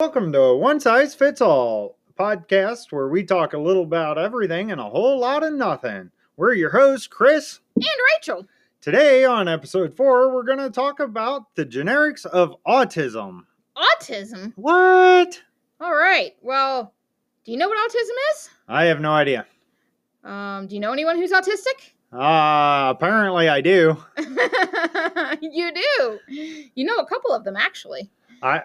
Welcome to a One Size Fits All podcast where we talk a little about everything and a whole lot of nothing. We're your hosts, Chris. And Rachel. Today on episode four, we're going to talk about the generics of autism. Autism? What? All right. Well, do you know what autism is? I have no idea. Um, do you know anyone who's autistic? Uh, apparently I do. you do. You know a couple of them, actually. I,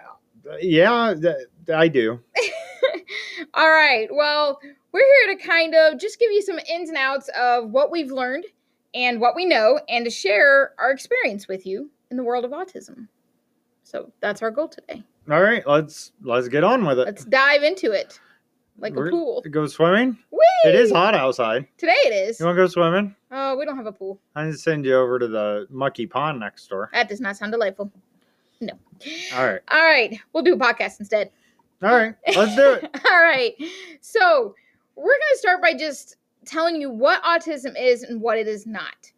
yeah, th- I do. All right. Well, we're here to kind of just give you some ins and outs of what we've learned and what we know and to share our experience with you in the world of autism. So that's our goal today. All right, let's let's get on with it. Let's dive into it like We're- a pool. Go swimming. Whee! It is hot outside. Today it is. You want to go swimming? Oh, we don't have a pool. I can send you over to the mucky pond next door. That does not sound delightful. No. All right. All right. We'll do a podcast instead. All right. Let's do it. All right. So, we're going to start by just telling you what autism is and what it is not.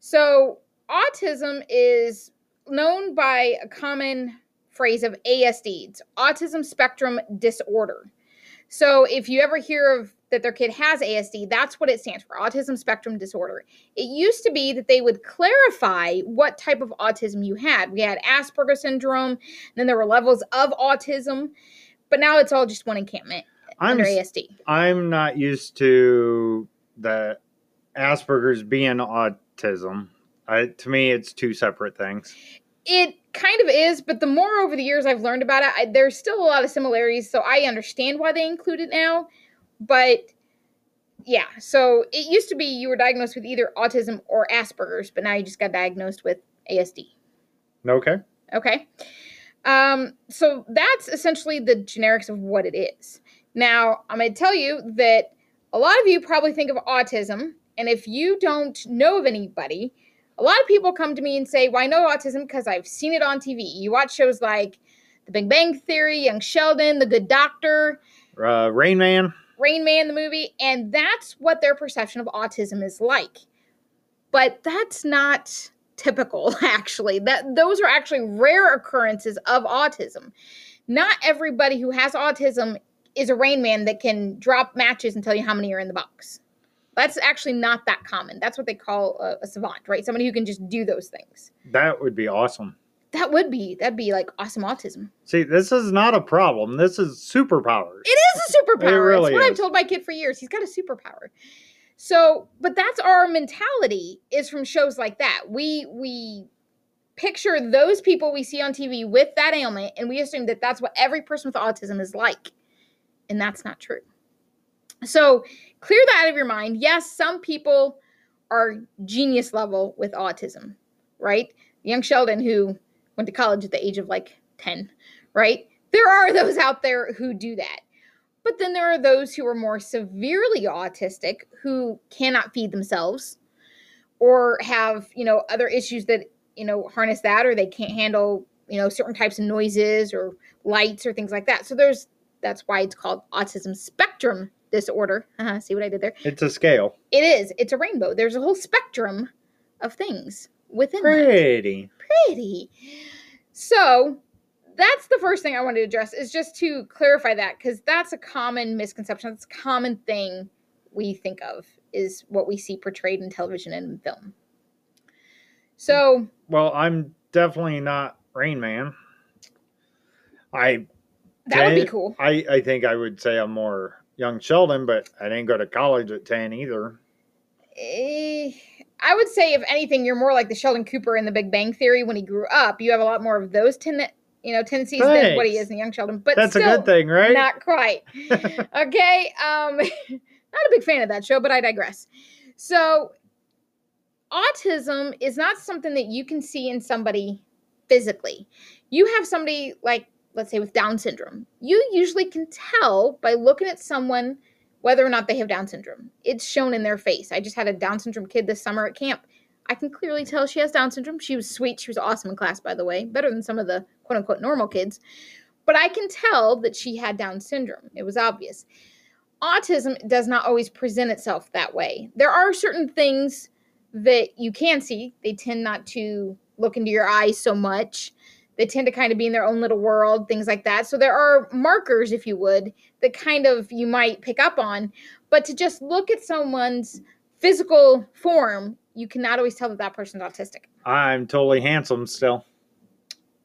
So, autism is known by a common phrase of ASD, it's autism spectrum disorder. So, if you ever hear of that their kid has ASD, that's what it stands for autism spectrum disorder. It used to be that they would clarify what type of autism you had. We had Asperger syndrome, and then there were levels of autism, but now it's all just one encampment I'm under ASD. I'm not used to the Asperger's being autism. I, to me, it's two separate things. It kind of is, but the more over the years I've learned about it, I, there's still a lot of similarities. So I understand why they include it now. But yeah, so it used to be you were diagnosed with either autism or Asperger's, but now you just got diagnosed with ASD. Okay. Okay. Um, so that's essentially the generics of what it is. Now, I'm going to tell you that a lot of you probably think of autism, and if you don't know of anybody, a lot of people come to me and say, Well, I know autism because I've seen it on TV. You watch shows like The Big Bang Theory, Young Sheldon, The Good Doctor, Uh, Rain Man. Rain Man, the movie, and that's what their perception of autism is like. But that's not typical, actually. That those are actually rare occurrences of autism. Not everybody who has autism is a Rain Man that can drop matches and tell you how many are in the box. That's actually not that common. That's what they call a, a savant, right? Somebody who can just do those things. That would be awesome. That would be that'd be like awesome autism. See, this is not a problem. This is superpowers. It is a superpower. It really it's what I've told my kid for years. He's got a superpower. So, but that's our mentality is from shows like that. We we picture those people we see on TV with that ailment and we assume that that's what every person with autism is like. And that's not true. So, clear that out of your mind. Yes, some people are genius level with autism, right? Young Sheldon who went to college at the age of like 10, right? There are those out there who do that. But then there are those who are more severely autistic who cannot feed themselves or have, you know, other issues that, you know, harness that or they can't handle, you know, certain types of noises or lights or things like that. So there's that's why it's called autism spectrum disorder. Uh-huh, see what I did there? It's a scale. It is. It's a rainbow. There's a whole spectrum of things within that Pretty. So that's the first thing I wanted to address is just to clarify that because that's a common misconception. That's a common thing we think of is what we see portrayed in television and in film. So Well, I'm definitely not Rain Man. I that would be cool. I, I think I would say I'm more young Sheldon, but I didn't go to college at 10 either. Eh, I would say, if anything, you're more like the Sheldon Cooper in The Big Bang Theory when he grew up. You have a lot more of those ten, you know, tendencies than what he is in Young Sheldon. But That's still, a good thing, right? Not quite. okay. Um, not a big fan of that show, but I digress. So, autism is not something that you can see in somebody physically. You have somebody like, let's say, with Down syndrome. You usually can tell by looking at someone whether or not they have Down syndrome. It's shown in their face. I just had a Down syndrome kid this summer at camp. I can clearly tell she has Down syndrome. She was sweet. She was awesome in class, by the way, better than some of the quote unquote normal kids. But I can tell that she had Down syndrome. It was obvious. Autism does not always present itself that way. There are certain things that you can see. They tend not to look into your eyes so much. They tend to kind of be in their own little world, things like that. So there are markers, if you would, that kind of you might pick up on. But to just look at someone's physical form, you cannot always tell that that person's autistic. I'm totally handsome still.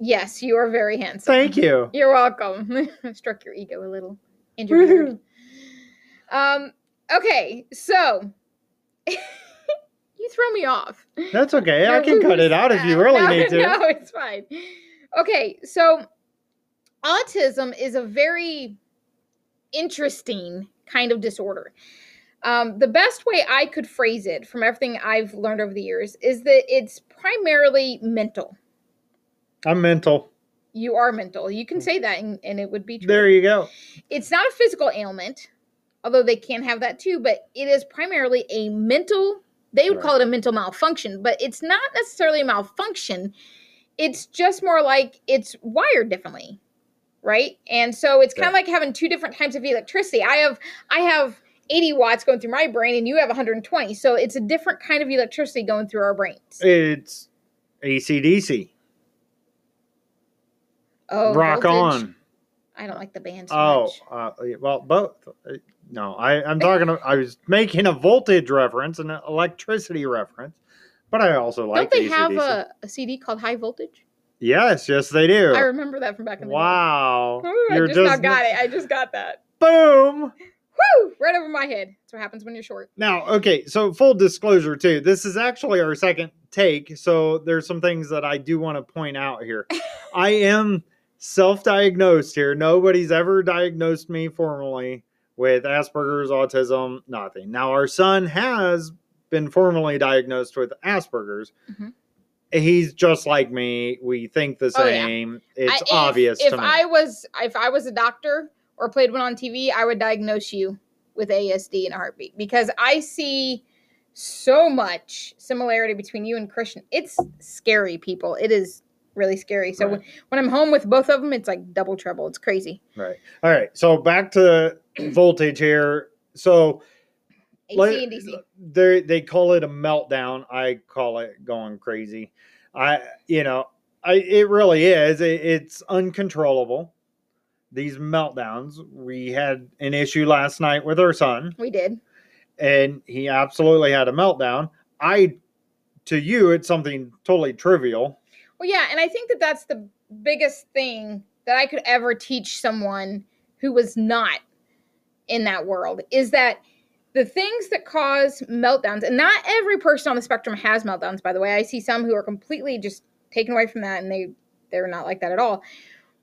Yes, you are very handsome. Thank you. You're welcome. Struck your ego a little. Um, okay, so you throw me off. That's okay. I can cut it out if you really no, need to. No, it's fine. Okay, so autism is a very interesting kind of disorder. Um, the best way I could phrase it from everything I've learned over the years is that it's primarily mental. I'm mental. You are mental. You can say that and, and it would be true. There you go. it's not a physical ailment, although they can have that too, but it is primarily a mental, they would Right. call it a mental malfunction, but it's not necessarily a malfunction. It's just more like it's wired differently. Right? And so it's kind of Yeah. like having two different types of electricity. I have I have 80 watts going through my brain and you have 120. So it's a different kind of electricity going through our brains. It's ACDC. Oh, Rock voltage. on. I don't like the band so Oh, uh, well, both. Uh, No, I, I'm talking. I was making a voltage reference and an electricity reference, but I also like. Don't they have a, a CD called High Voltage? Yes, yes, they do. I remember that from back in the day. Wow, I just, now got it. I just got that. Boom. Woo! Right over my head. That's what happens when you're short. Now, okay, so full disclosure too. This is actually our second take, so there's some things that I do want to point out here. I am self-diagnosed here. Nobody's ever diagnosed me formally with Asperger's, autism, nothing. Now, our son has been formally diagnosed with Asperger's. Mhm. He's just like me. We think the Oh, yeah. same. It's I- obvious If to me. I was if I was a doctor or played one on TV, I would diagnose you with ASD in a heartbeat because I see so much similarity between you and Christian. It's scary, people. It is really scary. So Right. when, when I'm home with both of them, it's like double trouble. It's crazy. right. All right. So back to voltage here. So DC. they they call it a meltdown. I call it going crazy. I you know I it really is. It, it's uncontrollable. These meltdowns. We had an issue last night with our son, We did. and he absolutely had a meltdown. I to you, it's something totally trivial. Well, yeah, and I think that that's the biggest thing that I could ever teach someone who was not in that world is that the things that cause meltdowns, and not every person on the spectrum has meltdowns, by the way. I see some who are completely just taken away from that and they they're not like that at all.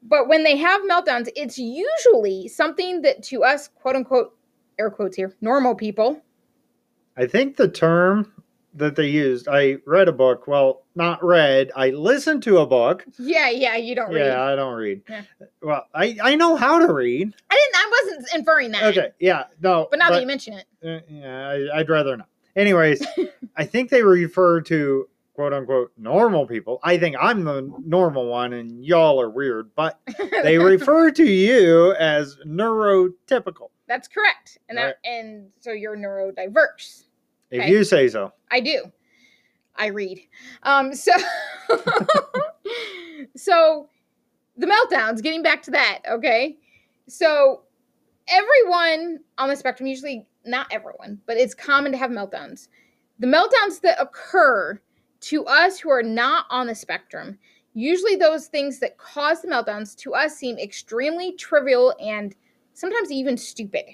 But when they have meltdowns, it's usually something that to us, quote unquote, air quotes here, normal people, I think the term that they used. I read a book. Well, not read. I listened to a book. yeah, yeah, you don't read. Yeah, I don't read. Yeah. Well, I I know how to read. I didn't I wasn't inferring that. Okay, yeah, no. But now that you mention it. uh, yeah, I, I'd rather not. Anyways, I think they refer to quote unquote normal people. I think I'm the normal one, and y'all are weird. But they refer to you as neurotypical. That's correct. And that, and so you're neurodiverse. If Okay. you say so. I do. I read. Um so so the meltdowns, getting back to that, okay? So everyone on the spectrum, usually not everyone, but it's common to have meltdowns. The meltdowns that occur to us who are not on the spectrum, usually those things that cause the meltdowns to us seem extremely trivial and sometimes even stupid.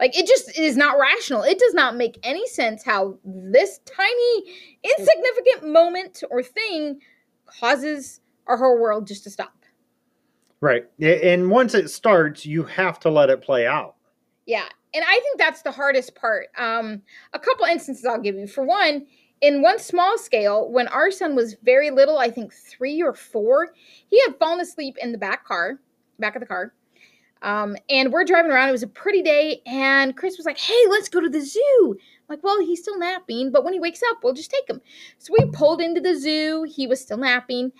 Like it just is not rational. It does not make any sense how this tiny, insignificant moment or thing causes our whole world just to stop. Right. And once it starts, you have to let it play out. Yeah. And I think that's the hardest part. Um, a couple instances I'll give you. For one, in one small scale, when our son was very little, I think three or four, he had fallen asleep in the back car, back of the car. Um, and we're driving around. It was a pretty day, and Chris was like, "Hey, let's go to the zoo." I'm like, well, he's still napping, but when he wakes up, we'll just take him. So we pulled into the zoo. He was still napping.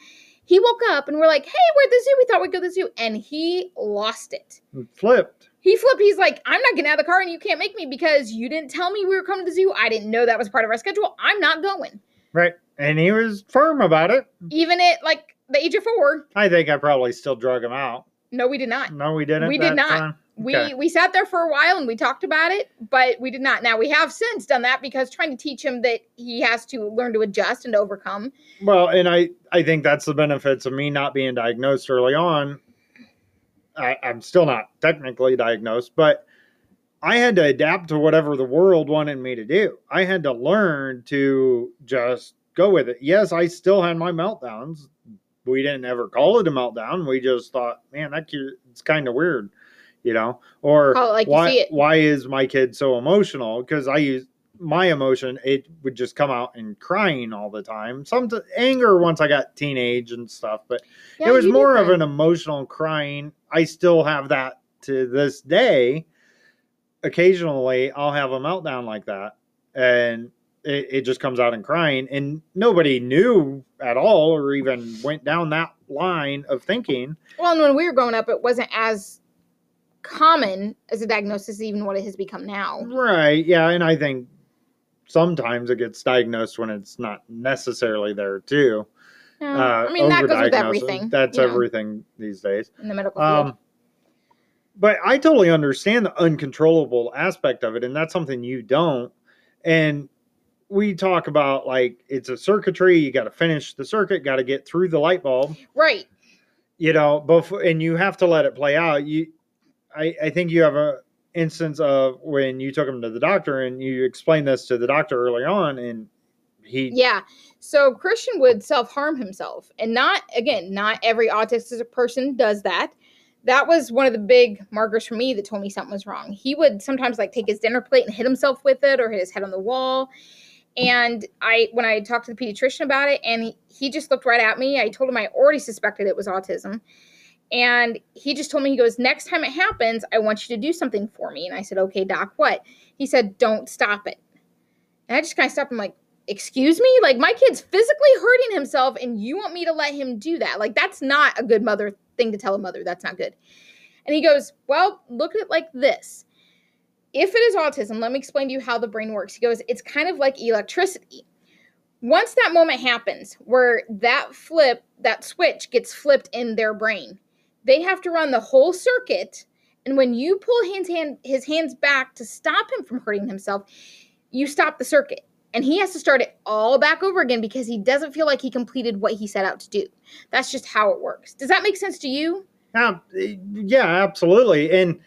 He woke up, and we're like, "Hey, we're at the zoo. We thought we'd go to the zoo," and he lost it. It flipped. He flipped. He's like, I'm not getting out of the car and you can't make me because you didn't tell me we were coming to the zoo. I didn't know that was part of our schedule. I'm not going. Right. And he was firm about it. Even at like the age of four. I think I probably still drug him out. No, we did not. No, we didn't. We did not. time? We Okay. we sat there for a while and we talked about it, but we did not. Now we have since done that because trying to teach him that he has to learn to adjust and overcome. Well, and I I think that's the benefits of me not being diagnosed early on. I, I'm still not technically diagnosed, but I had to adapt to whatever the world wanted me to do. I had to learn to just go with it. Yes, I still had my meltdowns. We didn't ever call it a meltdown. We just thought, man, that kid, it's kind of weird, you know. Or like why see it. why is my kid so emotional? Because I use my emotion, it would just come out in crying all the time. Some t- anger once I got teenage and stuff, but Yeah, it was more of an emotional crying. I still have that to this day. Occasionally, I'll have a meltdown like that, and it, it just comes out in crying. And nobody knew at all, or even went down that line of thinking. Well, and when we were growing up, it wasn't as common as a diagnosis, even what it has become now. Right? Yeah, and I think sometimes it gets diagnosed when it's not necessarily there too. Yeah, Uh, I mean, that goes with everything. That's know, everything these days. in the medical field. Um, but I totally understand the uncontrollable aspect of it, and that's something you don't. And we talk about like it's a circuitry, you got to finish the circuit, got to get through the light bulb, right. you know, before, and you have to let it play out. You, I, I think you have a instance of when you took him to the doctor and you explained this to the doctor early on, and he, Yeah. So Christian would self harm himself. And not, again, not every autistic person does that. That was one of the big markers for me that told me something was wrong. He would sometimes like take his dinner plate and hit himself with it or hit his head on the wall. And I, when I talked to the pediatrician about it, and he, he just looked right at me, I told him I already suspected it was autism. And he just told me, he goes, Next time it happens, I want you to do something for me. And I said, Okay, doc, what? He said, Don't stop it. And I just kind of stopped. I'm like, excuse me like my kid's physically hurting himself and you want me to let him do that like that's not a good mother thing to tell a mother that's not good and he goes well look at it like this if it is autism let me explain to you how the brain works he goes it's kind of like electricity once that moment happens where that flip that switch gets flipped in their brain they have to run the whole circuit and when you pull his hand his hands back to stop him from hurting himself you stop the circuit and he has to start it all back over again because he doesn't feel like he completed what he set out to do. That's just how it works. Does that make sense to you? Yeah, yeah, absolutely. And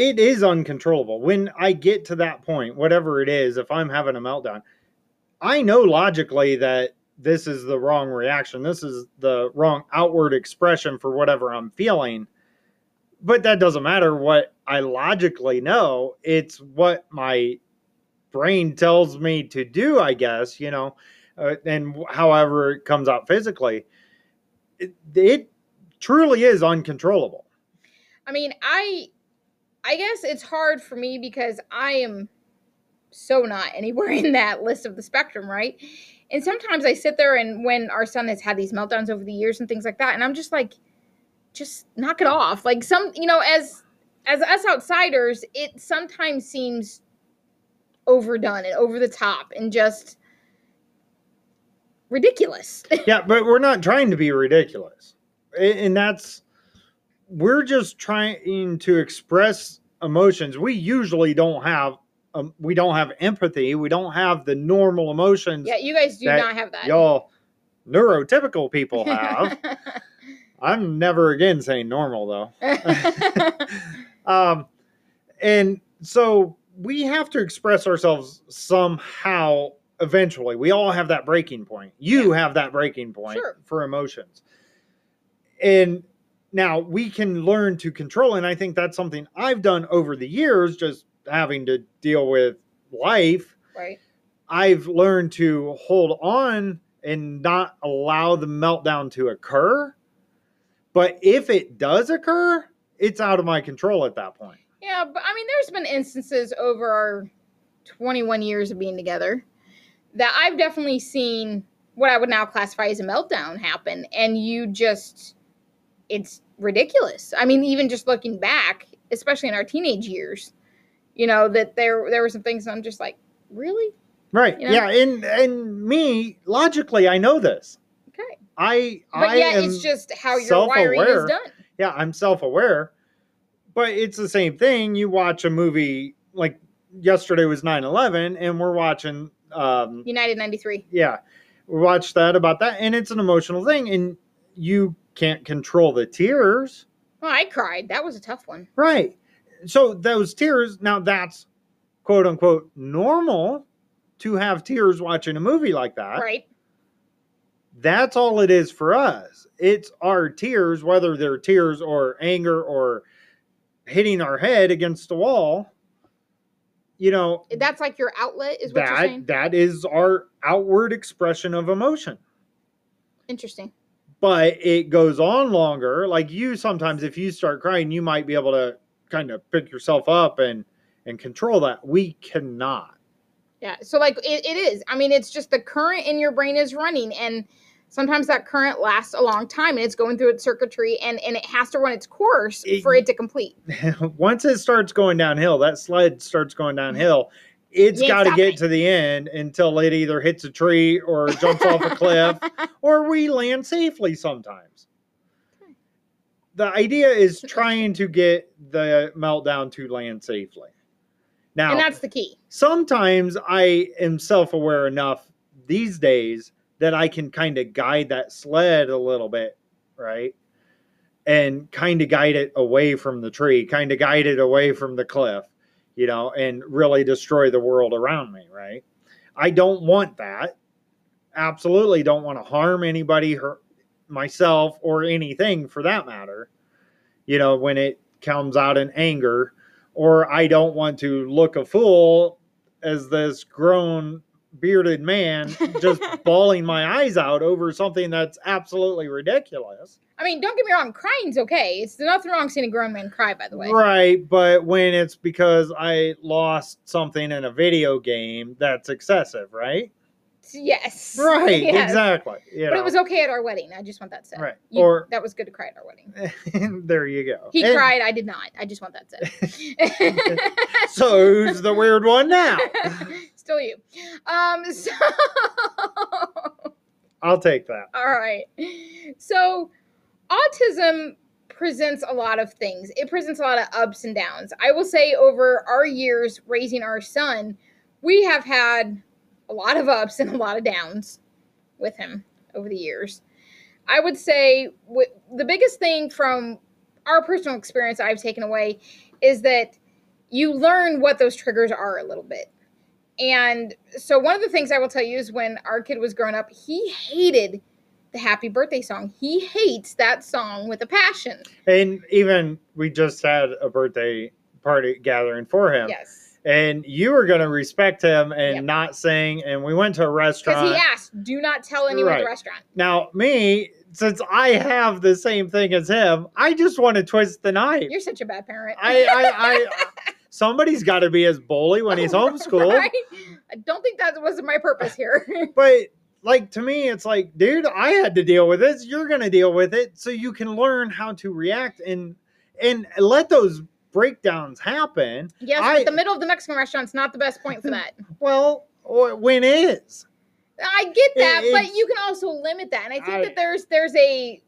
it is uncontrollable. When I get to that point, whatever it is, if I'm having a meltdown, I know logically that this is the wrong reaction. This is the wrong outward expression for whatever I'm feeling. But that doesn't matter what I logically know. It's what my brain tells me to do, I guess, you know, uh, and however it comes out physically. It, it truly is uncontrollable. I mean, I I guess it's hard for me because I am so not anywhere in that list of the spectrum, right? And mm-hmm. sometimes I sit there and when our son has had these meltdowns over the years and things like that, and I'm just like, just knock it off. Like some, you know, as as us outsiders, it sometimes seems overdone and over the top and just ridiculous. yeah, but we're not trying to be ridiculous. And that's we're just trying to express emotions. We usually don't have um, we don't have empathy. We don't have the normal emotions yeah, you guys do not have that. y'all neurotypical people have. I'm never again saying normal though. um, and so we have to express ourselves somehow eventually. We all have that breaking point. You have that breaking point Sure. for emotions. And now we can learn to control. And I think that's something I've done over the years, just having to deal with life. right. I've learned to hold on and not allow the meltdown to occur. But if it does occur, it's out of my control at that point. Yeah, but I mean, there's been instances over our 21 years of being together that I've definitely seen what I would now classify as a meltdown happen, and you just, it's ridiculous. I mean, even just looking back, especially in our teenage years, you know, that there there were some things I'm just like, really? Right. You know? Yeah. And and me, logically, I know this. Okay. I But I yeah, it's just how your wiring is done. yeah, I'm self-aware. But it's the same thing. You watch a movie like yesterday was 9/11 and we're watching um United 93. yeah, we watched that about that and it's an emotional thing and you can't control the tears. Well, I cried. That was a tough one. Right. So those tears, now that's quote unquote normal to have tears watching a movie like that. Right. That's all it is for us. It's our tears, whether they're tears or anger or hitting our head against the wall. You know, That's like your outlet, is what you're saying? that that is our outward expression of emotion. Interesting. But it goes on longer. Like you sometimes if you start crying, you might be able to kind of pick yourself up and and control that. We cannot. Yeah. So like it, it is. I mean, it's just the current in your brain is running and sometimes that current lasts a long time and it's going through its circuitry and, and it has to run its course It- for it to complete. once it starts going downhill, that sled starts going downhill. It's got to get to the end until it either hits a tree or jumps off a cliff or we land safely sometimes. The idea is trying to get the meltdown to land safely. Now, and that's the key. sometimes I am self aware enough these days that I can kind of guide that sled a little bit, right? And kind of guide it away from the tree, kind of guide it away from the cliff, you know, and really destroy the world around me, right? I don't want that. Absolutely don't want to harm anybody, hurt myself, or anything for that matter, you know, when it comes out in anger or I don't want to look a fool as this grown bearded man just bawling my eyes out over something that's absolutely ridiculous. I mean, don't get me wrong, crying's okay. It's nothing wrong seeing a grown man cry, by the way. Right, but when it's because I lost something in a video game, that's excessive, right? Yes. Right, Yes. exactly. You But know. it was okay at our wedding. I just want that said. Right. You- Or- that was good to cry at our wedding. there you go. He And cried. I did not. I just want that said. So who's the weird one now? Still you. Um. So. I'll take that. All right. So, autism presents a lot of things. It presents a lot of ups and downs. I will say, over our years raising our son, we have had a lot of ups and a lot of downs with him over the years. I would say w- the biggest thing from our personal experience I've taken away is that you learn what those triggers are a little bit. And so one of the things I will tell you is when our kid was growing up, he hated the happy birthday song. He hates that song with a passion. And even we just had a birthday party gathering for him. Yes. and you were going to respect him and Yep. not sing and we went to a restaurant. Because he asked, do not tell anyone at Right. the restaurant. now me since i have the same thing as him i just want to twist the knife You're such a bad parent. I, I i somebody's got to be his bully when he's homeschooled Right? I don't think that was my purpose here. but like to me it's like dude i had to deal with this you're going to deal with it so you can learn how to react and and let those breakdowns happen yes, I- but the middle of the Mexican restaurant's not the best point for that. well when is I get that, It- but you can also limit that. And I think I- that there's there's a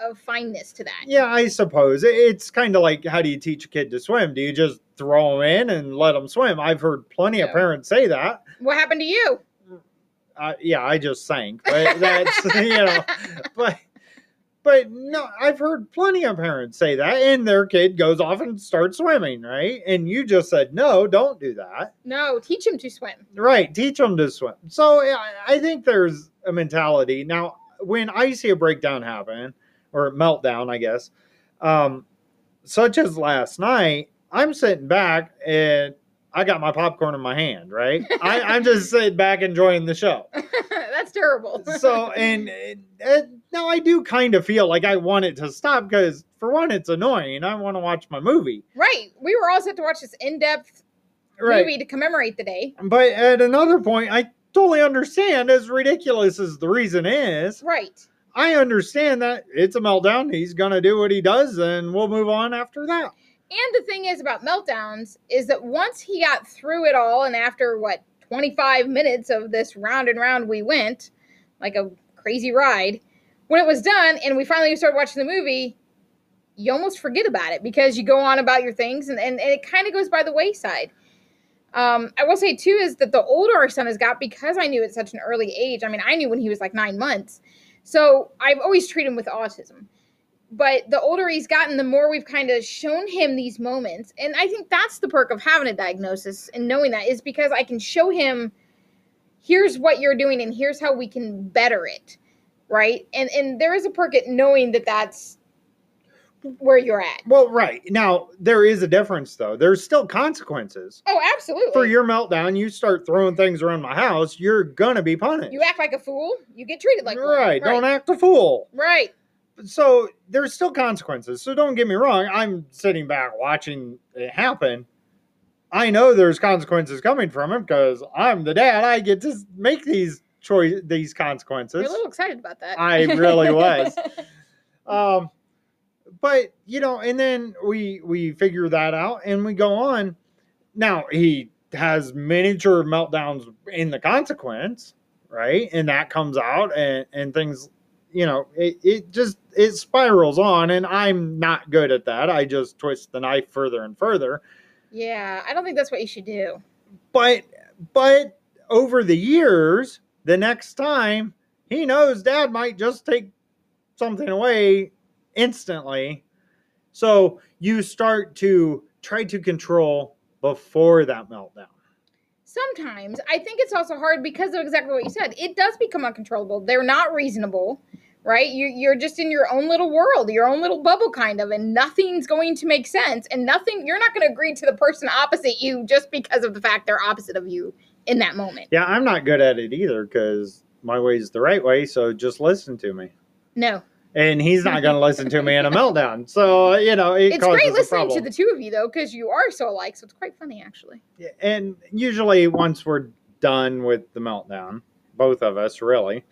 a fineness to that. Yeah, I suppose it's kind of like how do you teach a kid to swim? Do you just throw them in and let them swim? I've heard plenty of parents say that. What happened to you? Uh, yeah, I just sank, but that's you know, but but no, I've heard plenty of parents say that, and their kid goes off and starts swimming, right? And you just said no, don't do that, no, teach him to swim. right? Teach them to swim. So I think there's a mentality now. When I see a breakdown happen or meltdown, I guess, um, such as last night, I'm sitting back and I got my popcorn in my hand, right? I, I'm just sitting back enjoying the show. That's terrible. So, and, and now I do kind of feel like I want it to stop because, for one, it's annoying. I want to watch my movie, right, we were all set to watch this in-depth right? movie to commemorate the day. But at another point, I totally understand, as ridiculous as the reason is, Right. I understand that it's a meltdown. He's going to do what he does, and we'll move on after that. And the thing is about meltdowns is that once he got through it all, and after what 25 minutes of this round and round we went, like a crazy ride, when it was done and we finally started watching the movie, you almost forget about it because you go on about your things and, and, and it kind of goes by the wayside. Um, I will say too is that the older our son has got because I knew at such an early age. I mean, I knew when he was like nine months, so I've always treated him with autism. But the older he's gotten, the more we've kind of shown him these moments, and I think that's the perk of having a diagnosis and knowing that is because I can show him, here's what you're doing, and here's how we can better it, right? And and there is a perk at knowing that that's where you're at. Well, right. Now, there is a difference, though. There's still consequences. Oh, absolutely. For your meltdown, you start throwing things around my house, you're going to be punished. you act like a fool, you get treated like one. right. Don't act a fool. Right. So, there's still consequences. So, don't get me wrong. I'm sitting back watching it happen. I know there's consequences coming from it because I'm the dad. I get to make these choice, these consequences. You're a little excited about that. I really was. um but you know and then we we figure that out and we go on now he has miniature meltdowns in the consequence right and that comes out and and things you know it, it just it spirals on and i'm not good at that i just twist the knife further and further yeah, I don't think that's what you should do. but but over the years the next time he knows dad might just take something away instantly so you start to try to control before that meltdown Sometimes I think it's also hard because of exactly what you said. It does become uncontrollable. They're not reasonable, right? You're you're just in your own little world, your own little bubble, kind of, and nothing's going to make sense. And nothing, you're not going to agree to the person opposite you just because of the fact they're opposite of you in that moment. yeah i'm not good at it either because my way is the right way so just listen to me No, and he's not going to listen to me in a meltdown so you know it it's great listening to the two of you though, because you are so alike. So it's quite funny actually. and usually once we're done with the meltdown both of us really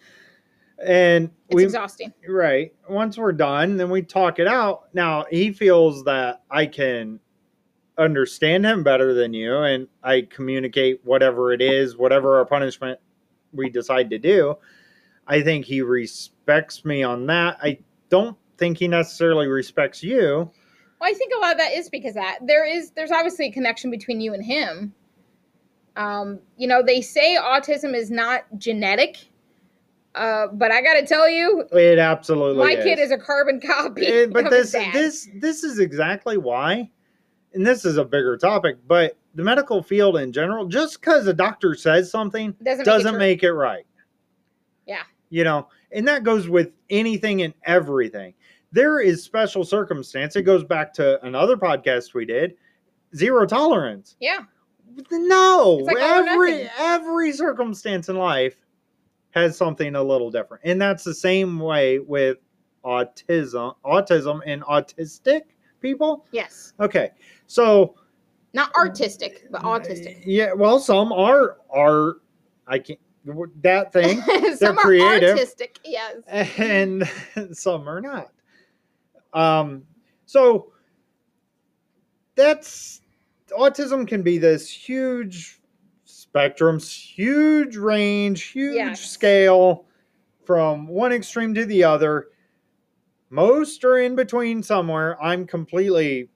and It's we exhausting. right. Once we're done then we talk it out. Now he feels that i can understand him better than you and i communicate whatever it is whatever our punishment we decide to do. I think he respects me on that. I don't think he necessarily respects you. Well, I think a lot of that is because that there is there's obviously a connection between you and him. Um, you know, they say autism is not genetic, uh, but I got to tell you, it absolutely my kid is a carbon copy. Eh, but this his this this is exactly why and this is a bigger topic but the medical field in general just because a doctor says something doesn't doesn't make, make it right Yeah. you know and that goes with anything and everything there is special circumstance it goes back to another podcast we did zero tolerance yeah. no like every every circumstance in life has something a little different and that's the same way with autism autism and autistic people Yes. okay so Not artistic, but autistic. yeah well some are are i can't that thing Some are creative. artistic. Yes. and some are not um so that's autism can be this huge spectrum huge range huge Yes. scale from one extreme to the other most are in between somewhere i'm completely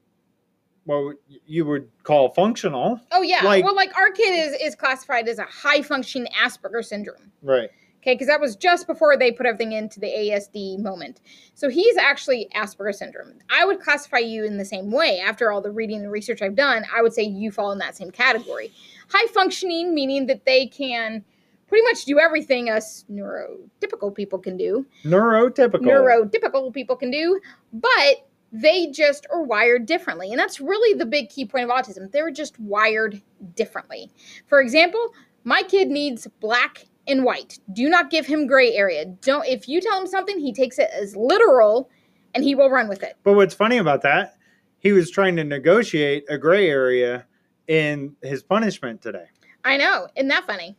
what you would call functional Oh yeah. Like- well, like our kid is is classified as a high functioning Asperger syndrome. right Okay, because that was just before they put everything into the ASD moment. So he's actually Asperger syndrome. I would classify you in the same way. After all the reading and research I've done, I would say you fall in that same category. High functioning, meaning that they can pretty much do everything us neurotypical people can do. neurotypical Neurotypical people can do, but they just are wired differently. And that's really the big key point of autism. They're just wired differently. For example, my kid needs black and white. Do not give him gray area. Don't if you tell him something, he takes it as literal and he will run with it. But what's funny about that, he was trying to negotiate a gray area in his punishment today. I know. Isn't that funny?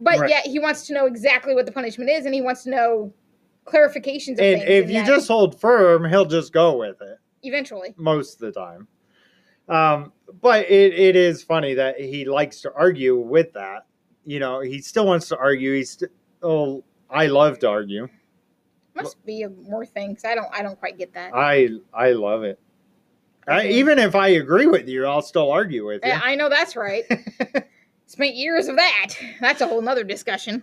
But Right. yet he wants to know exactly what the punishment is and he wants to know clarifications of And things. if and you just hold firm, he'll just go with it eventually. most of the time. Um, but it, it is funny that he likes to argue with that. You know, he still wants to argue. He's still, oh, I love to argue. Must be a more thing because I don't I don't quite get that. I I love it. I, even if I agree with you, I'll still argue with you. I know that's right. Spent years of that. That's a whole nother discussion.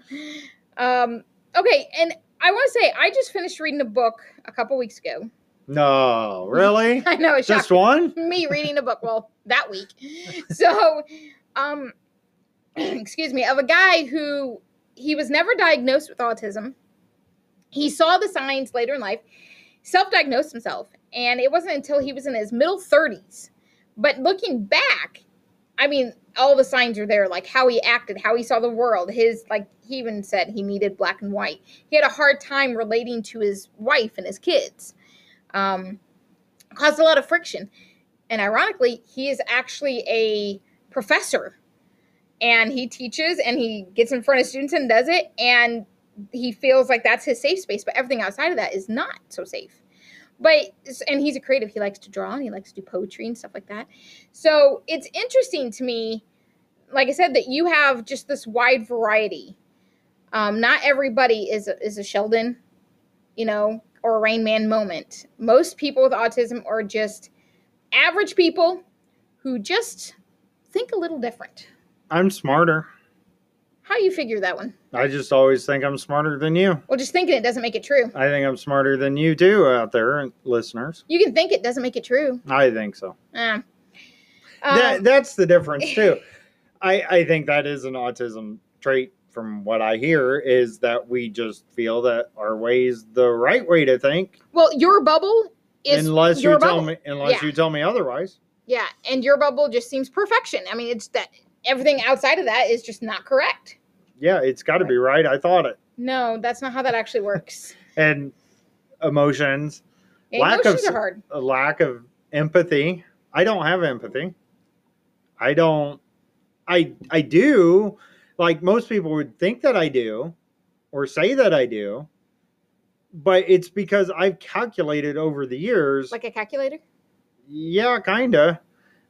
Um, okay, and I want to say I just finished reading a book a couple weeks ago. no, really? I know it's Just one? me reading a book well that week so um excuse me of a guy who he was never diagnosed with autism he saw the signs later in life self-diagnosed himself and it wasn't until he was in his middle 30s but looking back i mean all the signs are there like how he acted how he saw the world. His like he even said he needed black and white. He had a hard time relating to his wife and his kids. Um caused a lot of friction. And ironically, he is actually a professor. And he teaches and he gets in front of students and does it. And he feels like that's his safe space, but everything outside of that is not so safe. But, and he's a creative. He likes to draw and he likes to do poetry and stuff like that. So it's interesting to me, like I said, that you have just this wide variety. Um, not everybody is a, is a Sheldon, you know, or a Rain Man moment. Most people with autism are just average people who just think a little different. I'm smarter. How you figure that one? I just always think I'm smarter than you. Well, just thinking it doesn't make it true. I think I'm smarter than you too out there, listeners. You can think it doesn't make it true. I think so. Uh, that, um, that's the difference too. I, I think that is an autism trait from what I hear is that we just feel that our way is the right way to think well, your bubble is unless you tell me unless Yeah. you tell me otherwise. Yeah, and your bubble just seems perfection. I mean, it's that everything outside of that is just not correct. Yeah, it's got to be right. I thought it. No, that's not how that actually works. And emotions, Yeah, Lack of Emotions are hard. a lack of empathy. I don't have empathy. I don't I I do like most people would think that I do or say that I do. But it's because I've calculated over the years. Like a calculator. yeah, kind of.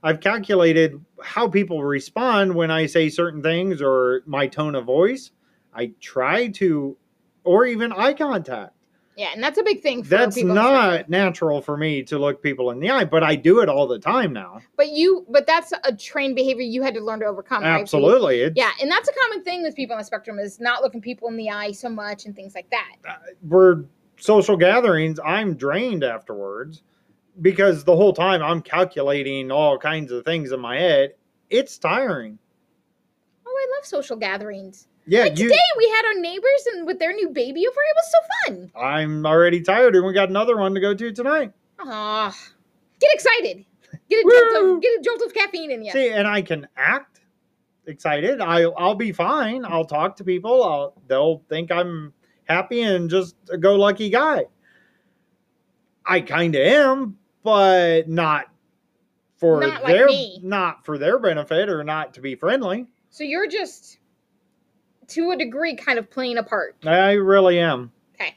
I've calculated how people respond when I say certain things or my tone of voice. I try to or even eye contact Yeah, and that's a big thing. For that's people on the not natural for me to look people in the eye, but I do it all the time now. But you, but that's a trained behavior you had to learn to overcome. right? Absolutely. It's, Yeah, and that's a common thing with people on the spectrum is not looking people in the eye so much and things like that. uh, We're social gatherings. I'm drained afterwards because the whole time I'm calculating all kinds of things in my head. It's tiring. Oh, I love social gatherings. Yeah, Like you. today, we had our neighbors and with their new baby over. It was so fun. I'm already tired, and we got another one to go to tonight. Ah, get excited. Get a jolt of, get a jolt of caffeine in you. See, and I can act excited. I I'll be fine. I'll talk to people. I'll they'll think I'm happy and just a go lucky guy. I kind of am, but not for Not their not for their benefit or not to be friendly. So you're just, to a degree, kind of playing a part. I really am. Okay.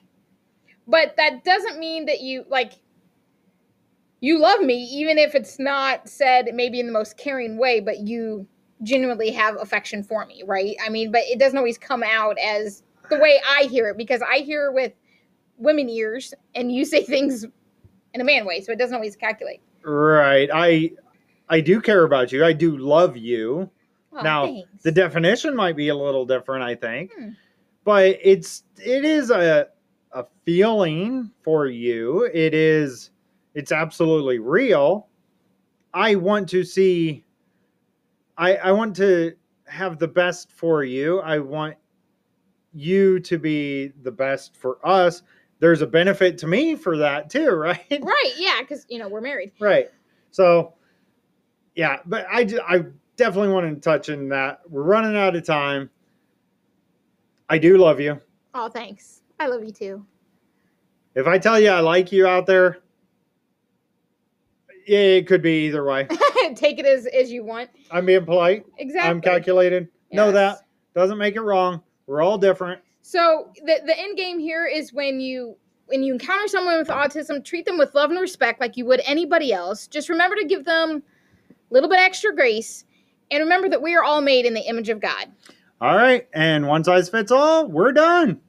But that doesn't mean that you like you love me even if it's not said maybe in the most caring way, but you genuinely have affection for me, right? I mean, but it doesn't always come out as the way I hear it because I hear it with women ears and you say things in a man way, so it doesn't always calculate. Right. I I do care about you. I do love you. Oh, Now, thanks. The definition might be a little different, I think. Hmm. But it's it is a a feeling for you. It is it's absolutely real. I want to see I I want to have the best for you. I want you to be the best for us. There's a benefit to me for that too, right? right, yeah, because you know we're married. Right. So, yeah, but I, I definitely wanted to touch in that. We're running out of time. I do love you. Oh, thanks. I love you too. If I tell you I like you out there, yeah, it could be either way. Take it as as you want. I'm being polite. Exactly. I'm calculated. Know that. Doesn't make it wrong. We're all different. So the the end game here is when you when you encounter someone with autism, treat them with love and respect like you would anybody else. Just remember to give them a little bit extra grace, and remember that we are all made in the image of God. All right. And one size fits all. We're done.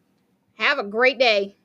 Have a great day.